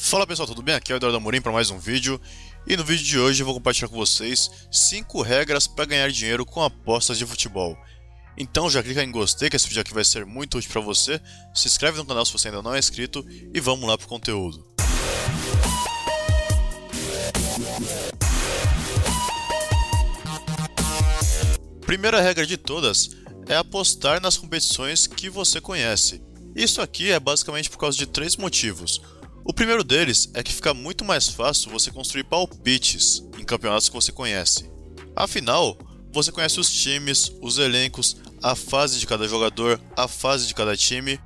Fala pessoal, tudo bem? Aqui é o Eduardo Amorim para mais um vídeo e no vídeo de hoje eu vou compartilhar com vocês 5 regras para ganhar dinheiro com apostas de futebol. Então já clica em gostei que esse vídeo aqui vai ser muito útil para você, se inscreve no canal se você ainda não é inscrito e vamos lá pro conteúdo. Primeira regra de todas é apostar nas competições que você conhece. Isso aqui é basicamente por causa de três motivos. O primeiro deles é que fica muito mais fácil você construir palpites em campeonatos que você conhece. Afinal, você conhece os times, os elencos, a fase de cada jogador, a fase de cada time,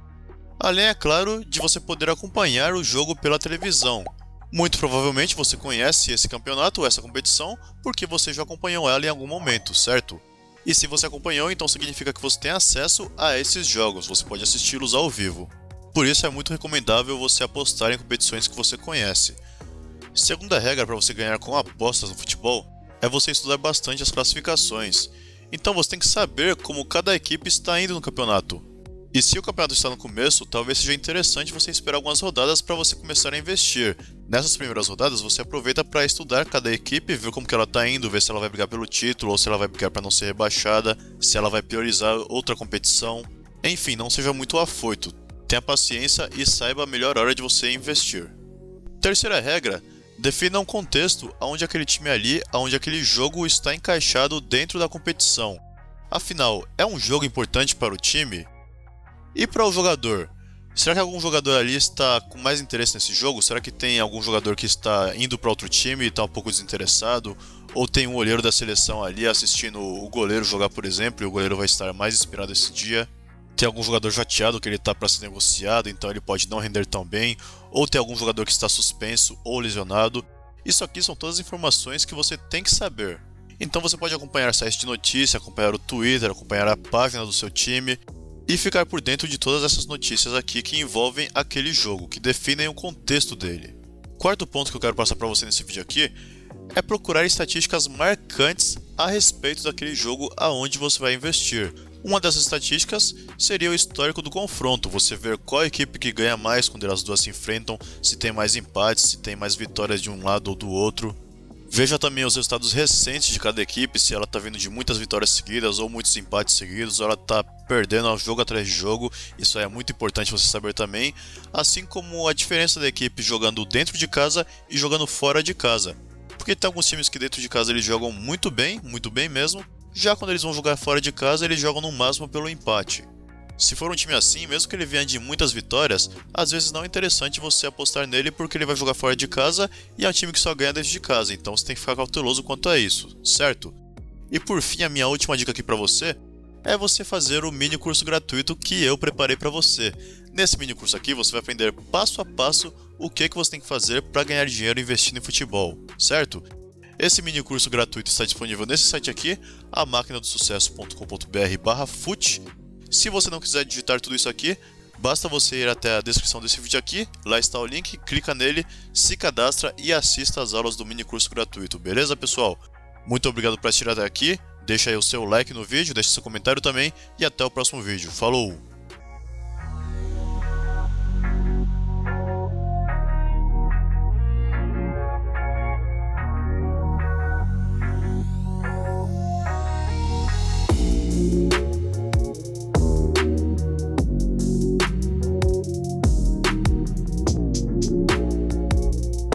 além, é claro, de você poder acompanhar o jogo pela televisão. Muito provavelmente você conhece esse campeonato essa competição porque você já acompanhou ela em algum momento, certo? E se você acompanhou, então significa que você tem acesso a esses jogos, você pode assisti-los ao vivo. Por isso é muito recomendável você apostar em competições que você conhece. Segunda regra para você ganhar com apostas no futebol é você estudar bastante as classificações. Então você tem que saber como cada equipe está indo no campeonato. E se o campeonato está no começo, talvez seja interessante você esperar algumas rodadas para você começar a investir. Nessas primeiras rodadas, você aproveita para estudar cada equipe, ver como que ela está indo, ver se ela vai brigar pelo título ou se ela vai brigar para não ser rebaixada, se ela vai priorizar outra competição. Enfim, não seja muito afoito tenha paciência e saiba a melhor hora de você investir. Terceira regra: defina um contexto onde aquele time ali, onde aquele jogo está encaixado dentro da competição. Afinal, é um jogo importante para o time? E para o jogador? Será que algum jogador ali está com mais interesse nesse jogo? Será que tem algum jogador que está indo para outro time e está um pouco desinteressado? Ou tem um olheiro da seleção ali assistindo o goleiro jogar, por exemplo, e o goleiro vai estar mais inspirado esse dia? Tem algum jogador chateado que ele está para ser negociado, então ele pode não render tão bem, ou tem algum jogador que está suspenso ou lesionado. Isso aqui são todas as informações que você tem que saber. Então você pode acompanhar sites de notícia, acompanhar o Twitter, acompanhar a página do seu time e ficar por dentro de todas essas notícias aqui que envolvem aquele jogo, que definem o contexto dele. Quarto ponto que eu quero passar para você nesse vídeo aqui é procurar estatísticas marcantes a respeito daquele jogo aonde você vai investir. Uma dessas estatísticas seria o histórico do confronto, você ver qual equipe que ganha mais quando as duas se enfrentam, se tem mais empates, se tem mais vitórias de um lado ou do outro. Veja também os resultados recentes de cada equipe, se ela está vindo de muitas vitórias seguidas ou muitos empates seguidos, ou ela está perdendo jogo atrás de jogo, isso é muito importante você saber também, assim como a diferença da equipe jogando dentro de casa e jogando fora de casa. Porque tem alguns times que dentro de casa eles jogam muito bem, muito bem mesmo, já quando eles vão jogar fora de casa, eles jogam no máximo pelo empate. Se for um time assim, mesmo que ele venha de muitas vitórias, às vezes não é interessante você apostar nele porque ele vai jogar fora de casa e é um time que só ganha dentro de casa, então você tem que ficar cauteloso quanto a isso, certo? E por fim, a minha última dica aqui para você é você fazer o mini curso gratuito que eu preparei para você. Nesse mini curso aqui, você vai aprender passo a passo o que, que você tem que fazer para ganhar dinheiro investindo em futebol, certo? Esse mini curso gratuito está disponível nesse site aqui, a do sucesso.com.br fut. Se você não quiser digitar tudo isso aqui, basta você ir até a descrição desse vídeo aqui, lá está o link, clica nele, se cadastra e assista às aulas do mini curso gratuito, beleza pessoal? Muito obrigado por assistir até aqui, deixa aí o seu like no vídeo, deixa seu comentário também e até o próximo vídeo. Falou!